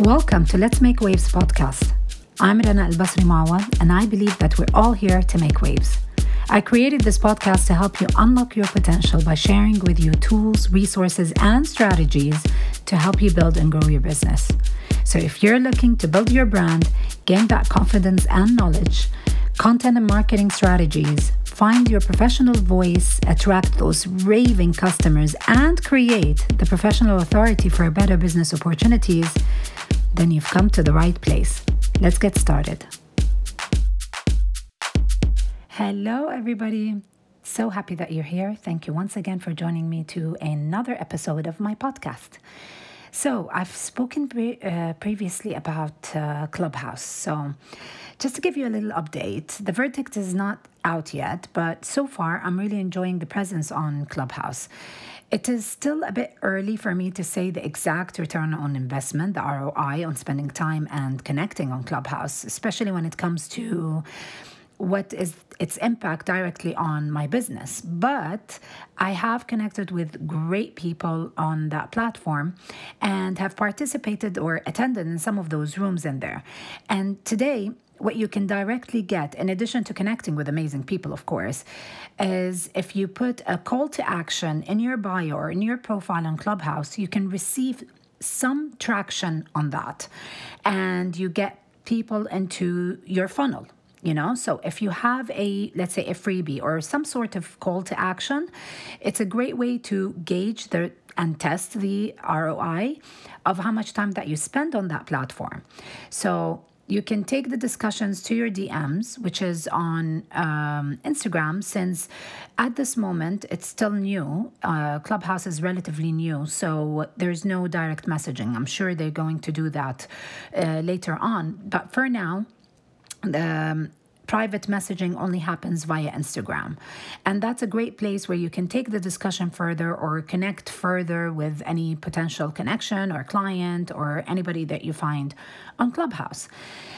Welcome to Let's Make Waves podcast. I'm Rana Al Basri Mawad, and I believe that we're all here to make waves. I created this podcast to help you unlock your potential by sharing with you tools, resources, and strategies to help you build and grow your business. So if you're looking to build your brand, gain that confidence and knowledge, content and marketing strategies, find your professional voice, attract those raving customers, and create the professional authority for better business opportunities, then you've come to the right place. Let's get started. Hello, everybody. So happy that you're here. Thank you once again for joining me to another episode of my podcast. So, I've spoken pre- uh, previously about uh, Clubhouse. So, just to give you a little update, the verdict is not out yet, but so far I'm really enjoying the presence on Clubhouse. It is still a bit early for me to say the exact return on investment, the ROI on spending time and connecting on Clubhouse, especially when it comes to what is its impact directly on my business. But I have connected with great people on that platform and have participated or attended in some of those rooms in there. And today, what you can directly get, in addition to connecting with amazing people, of course, is if you put a call to action in your bio or in your profile on Clubhouse, you can receive some traction on that. And you get people into your funnel you know? So if you have a let's say a freebie or some sort of call to action it's a great way to gauge the and test the ROI of how much time that you spend on that platform. So you can take the discussions to your DMs, which is on um, Instagram, since at this moment it's still new. Uh, Clubhouse is relatively new, so there's no direct messaging. I'm sure they're going to do that uh, later on. But for now, um, private messaging only happens via Instagram. And that's a great place where you can take the discussion further or connect further with any potential connection or client or anybody that you find on Clubhouse.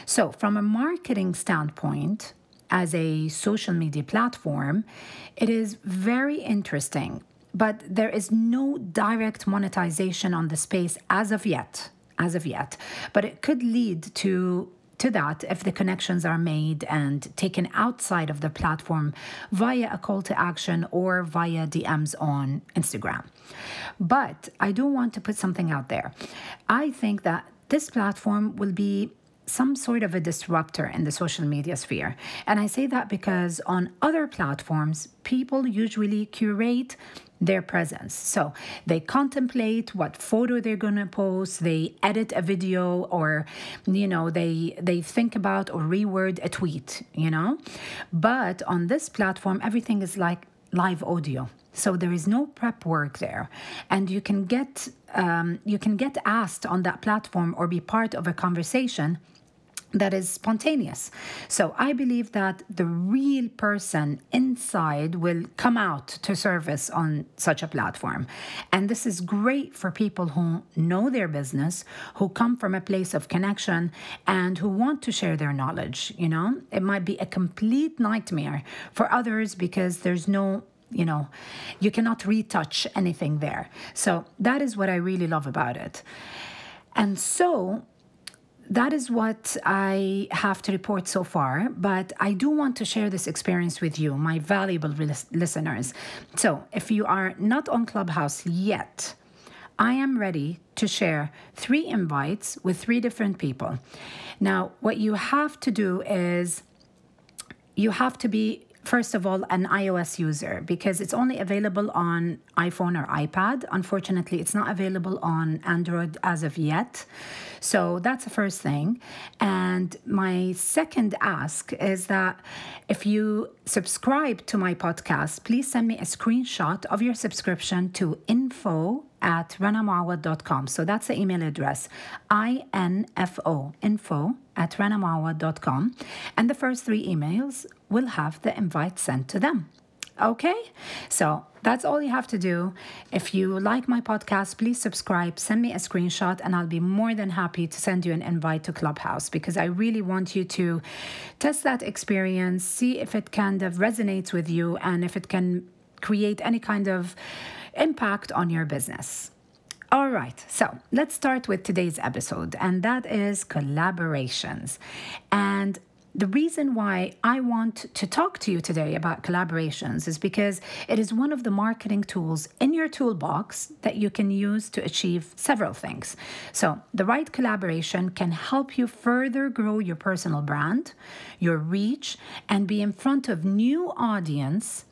So, from a marketing standpoint, as a social media platform, it is very interesting, but there is no direct monetization on the space as of yet. As of yet, but it could lead to to that if the connections are made and taken outside of the platform via a call to action or via DMs on Instagram. But I do want to put something out there. I think that this platform will be some sort of a disruptor in the social media sphere. And I say that because on other platforms, people usually curate their presence. So they contemplate what photo they're going to post, they edit a video or you know, they they think about or reword a tweet, you know? But on this platform everything is like live audio. So there is no prep work there, and you can get um, you can get asked on that platform or be part of a conversation that is spontaneous. So I believe that the real person inside will come out to service on such a platform. And this is great for people who know their business, who come from a place of connection and who want to share their knowledge, you know? It might be a complete nightmare for others because there's no you know you cannot retouch anything there so that is what i really love about it and so that is what I have to report so far, but I do want to share this experience with you, my valuable listeners. So, if you are not on Clubhouse yet, I am ready to share three invites with three different people. Now, what you have to do is you have to be first of all, an iOS user because it's only available on iPhone or iPad. Unfortunately, it's not available on Android as of yet. So that's the first thing. And my second ask is that if you subscribe to my podcast, please send me a screenshot of your subscription to info at ranamawad.com. So that's the email address info, info at ranamawad.com. And the first three emails will have the invite sent to them. Okay, so that's all you have to do. If you like my podcast, please subscribe, send me a screenshot, and I'll be more than happy to send you an invite to Clubhouse because I really want you to test that experience, see if it kind of resonates with you, and if it can create any kind of impact on your business. All right, so let's start with today's episode, and that is collaborations. And the reason why I want to talk to you today about collaborations is because it is one of the marketing tools in your toolbox that you can use to achieve several things. So, the right collaboration can help you further grow your personal brand, your reach, and be in front of new audience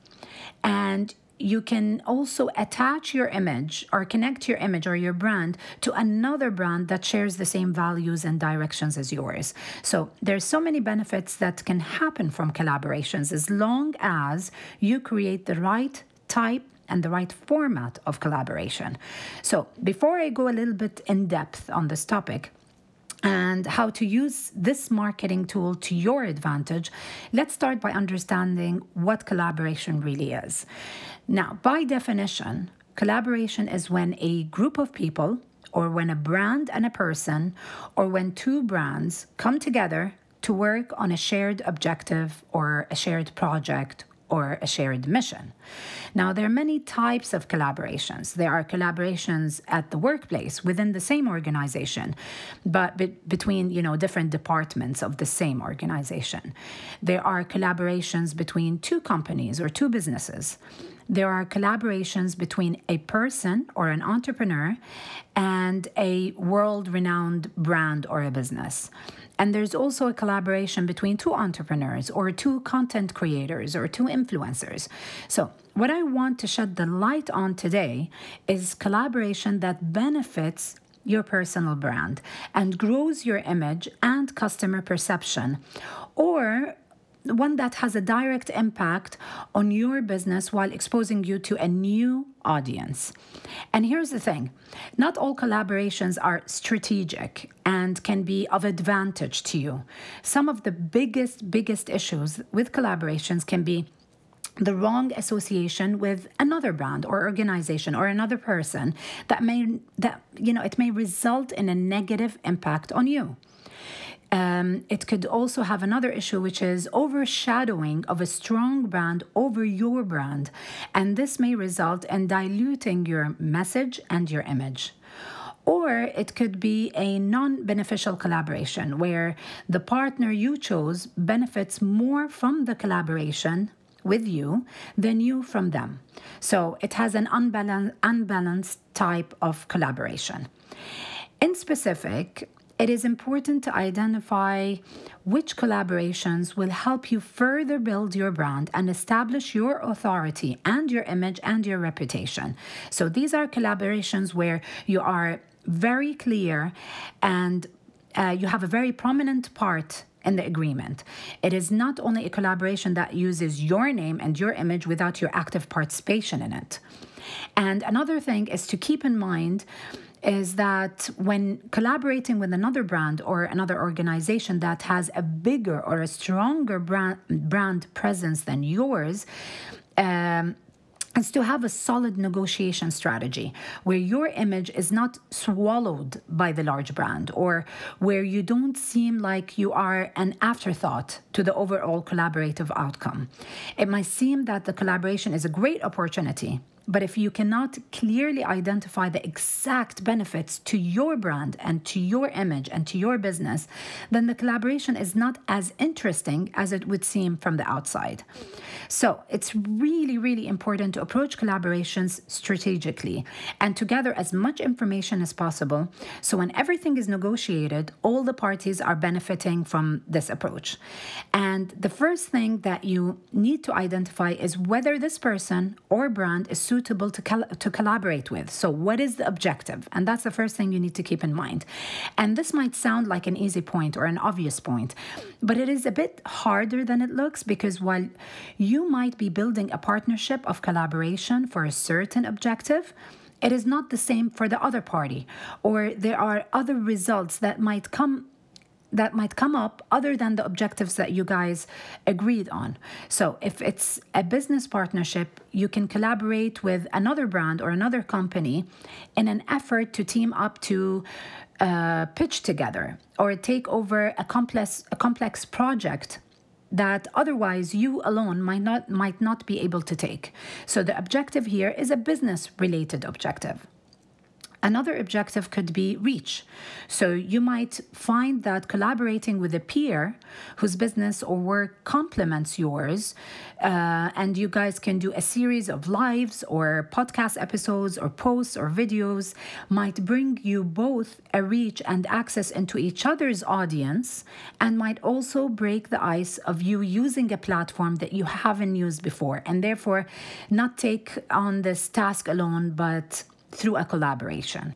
and you can also attach your image or connect your image or your brand to another brand that shares the same values and directions as yours. So there's so many benefits that can happen from collaborations as long as you create the right type and the right format of collaboration. So before I go a little bit in depth on this topic, and how to use this marketing tool to your advantage, let's start by understanding what collaboration really is. Now, by definition, collaboration is when a group of people, or when a brand and a person, or when two brands come together to work on a shared objective or a shared project or a shared mission. Now, there are many types of collaborations. There are collaborations at the workplace within the same organization, but be- between you know different departments of the same organization. There are collaborations between two companies or two businesses. There are collaborations between a person or an entrepreneur and a world renowned brand or a business. And there's also a collaboration between two entrepreneurs or two content creators or two influencers. So, what I want to shed the light on today is collaboration that benefits your personal brand and grows your image and customer perception, or one that has a direct impact on your business while exposing you to a new audience. And here's the thing not all collaborations are strategic and can be of advantage to you. Some of the biggest, biggest issues with collaborations can be the wrong association with another brand or organization or another person that may that you know it may result in a negative impact on you um, it could also have another issue, which is overshadowing of a strong brand over your brand. And this may result in diluting your message and your image. Or it could be a non beneficial collaboration where the partner you chose benefits more from the collaboration with you than you from them. So it has an unbalanced, unbalanced type of collaboration. In specific, it is important to identify which collaborations will help you further build your brand and establish your authority and your image and your reputation. So these are collaborations where you are very clear and uh, you have a very prominent part in the agreement. It is not only a collaboration that uses your name and your image without your active participation in it. And another thing is to keep in mind is that when collaborating with another brand or another organization that has a bigger or a stronger brand, brand presence than yours, um, is to have a solid negotiation strategy where your image is not swallowed by the large brand or where you don't seem like you are an afterthought to the overall collaborative outcome. It might seem that the collaboration is a great opportunity but if you cannot clearly identify the exact benefits to your brand and to your image and to your business, then the collaboration is not as interesting as it would seem from the outside. So it's really, really important to approach collaborations strategically and to gather as much information as possible. So when everything is negotiated, all the parties are benefiting from this approach. And the first thing that you need to identify is whether this person or brand is suitable to, col- to collaborate with. So, what is the objective? And that's the first thing you need to keep in mind. And this might sound like an easy point or an obvious point, but it is a bit harder than it looks because while you might be building a partnership of collaboration for a certain objective, it is not the same for the other party, or there are other results that might come that might come up other than the objectives that you guys agreed on. So, if it's a business partnership, you can collaborate with another brand or another company in an effort to team up to uh, pitch together or take over a complex a complex project that otherwise you alone might not might not be able to take. So the objective here is a business related objective. Another objective could be reach. So you might find that collaborating with a peer whose business or work complements yours, uh, and you guys can do a series of lives or podcast episodes or posts or videos, might bring you both a reach and access into each other's audience, and might also break the ice of you using a platform that you haven't used before, and therefore not take on this task alone, but through a collaboration.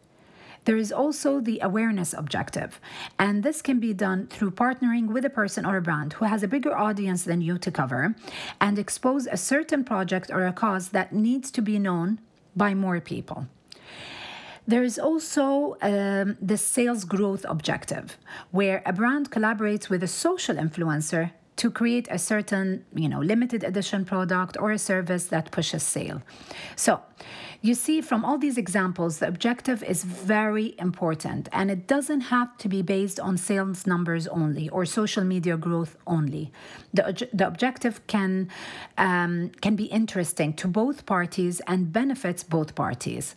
There is also the awareness objective, and this can be done through partnering with a person or a brand who has a bigger audience than you to cover and expose a certain project or a cause that needs to be known by more people. There is also um, the sales growth objective, where a brand collaborates with a social influencer to create a certain, you know, limited edition product or a service that pushes sale. So, you see, from all these examples, the objective is very important and it doesn't have to be based on sales numbers only or social media growth only. The, the objective can, um, can be interesting to both parties and benefits both parties.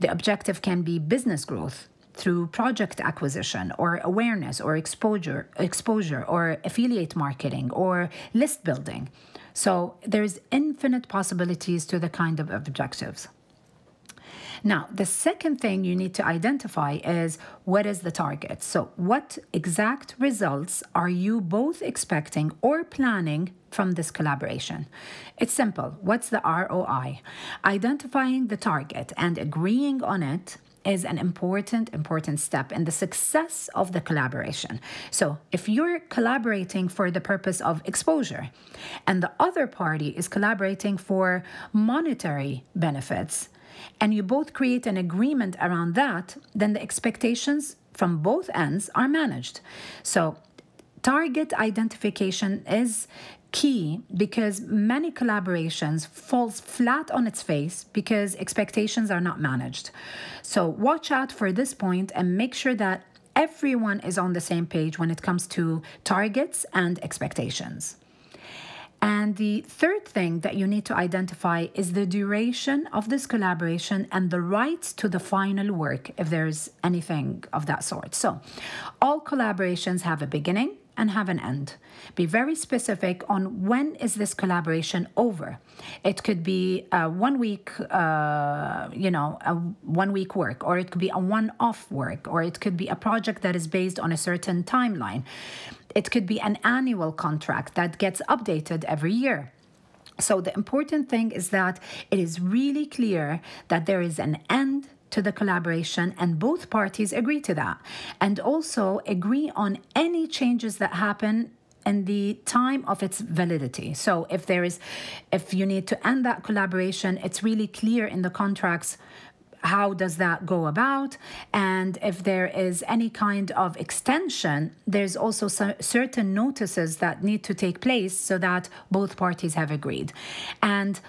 The objective can be business growth through project acquisition or awareness or exposure exposure or affiliate marketing or list building so there's infinite possibilities to the kind of objectives now, the second thing you need to identify is what is the target? So, what exact results are you both expecting or planning from this collaboration? It's simple. What's the ROI? Identifying the target and agreeing on it is an important, important step in the success of the collaboration. So, if you're collaborating for the purpose of exposure and the other party is collaborating for monetary benefits, and you both create an agreement around that, then the expectations from both ends are managed. So, target identification is key because many collaborations falls flat on its face because expectations are not managed. So watch out for this point and make sure that everyone is on the same page when it comes to targets and expectations. And the third thing that you need to identify is the duration of this collaboration and the rights to the final work, if there's anything of that sort. So, all collaborations have a beginning and have an end. Be very specific on when is this collaboration over. It could be a one week, uh, you know, a one week work, or it could be a one off work, or it could be a project that is based on a certain timeline. It could be an annual contract that gets updated every year. So the important thing is that it is really clear that there is an end to the collaboration and both parties agree to that and also agree on any changes that happen in the time of its validity. So if there is if you need to end that collaboration, it's really clear in the contracts how does that go about? And if there is any kind of extension there's also certain notices that need to take place so that both parties have agreed. And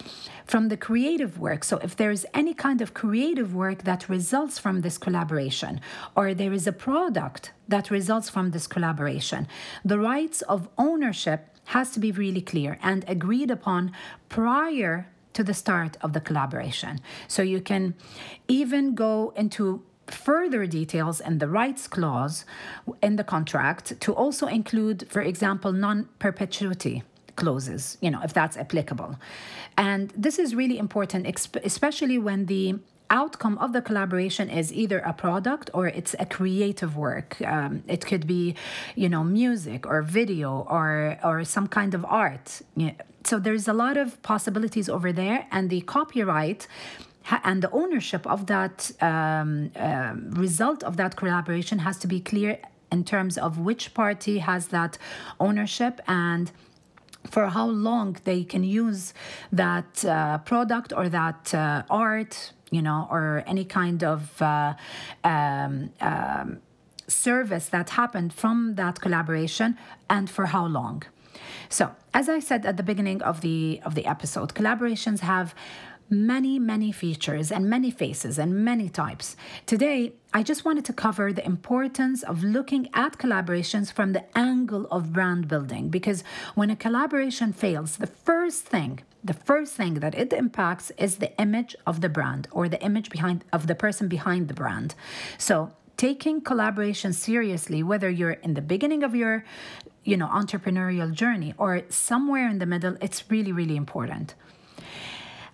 from the creative work so if there is any kind of creative work that results from this collaboration or there is a product that results from this collaboration the rights of ownership has to be really clear and agreed upon prior to the start of the collaboration. So you can even go into further details in the rights clause in the contract to also include, for example, non perpetuity clauses, you know, if that's applicable. And this is really important, especially when the outcome of the collaboration is either a product or it's a creative work. Um, it could be, you know, music or video or or some kind of art. So there's a lot of possibilities over there, and the copyright and the ownership of that um, uh, result of that collaboration has to be clear in terms of which party has that ownership and for how long they can use that uh, product or that uh, art you know, or any kind of uh, um, um, service that happened from that collaboration and for how long. So, as I said at the beginning of the of the episode, collaborations have many, many features and many faces and many types. Today, I just wanted to cover the importance of looking at collaborations from the angle of brand building because when a collaboration fails, the first thing the first thing that it impacts is the image of the brand or the image behind of the person behind the brand. So taking collaboration seriously whether you're in the beginning of your you know entrepreneurial journey or somewhere in the middle it's really really important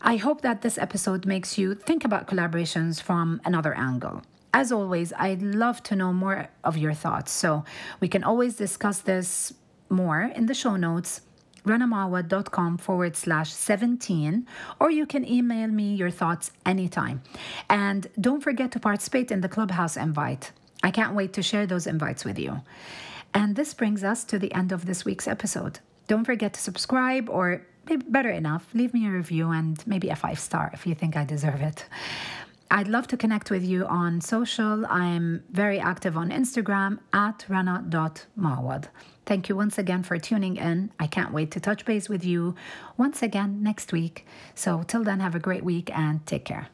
I hope that this episode makes you think about collaborations from another angle. As always, I'd love to know more of your thoughts. So we can always discuss this more in the show notes ranamawad.com forward slash 17, or you can email me your thoughts anytime. And don't forget to participate in the Clubhouse invite. I can't wait to share those invites with you. And this brings us to the end of this week's episode. Don't forget to subscribe or better enough, leave me a review and maybe a five star if you think I deserve it. I'd love to connect with you on social. I'm very active on Instagram at rana.mawad. Thank you once again for tuning in. I can't wait to touch base with you once again next week. So, till then, have a great week and take care.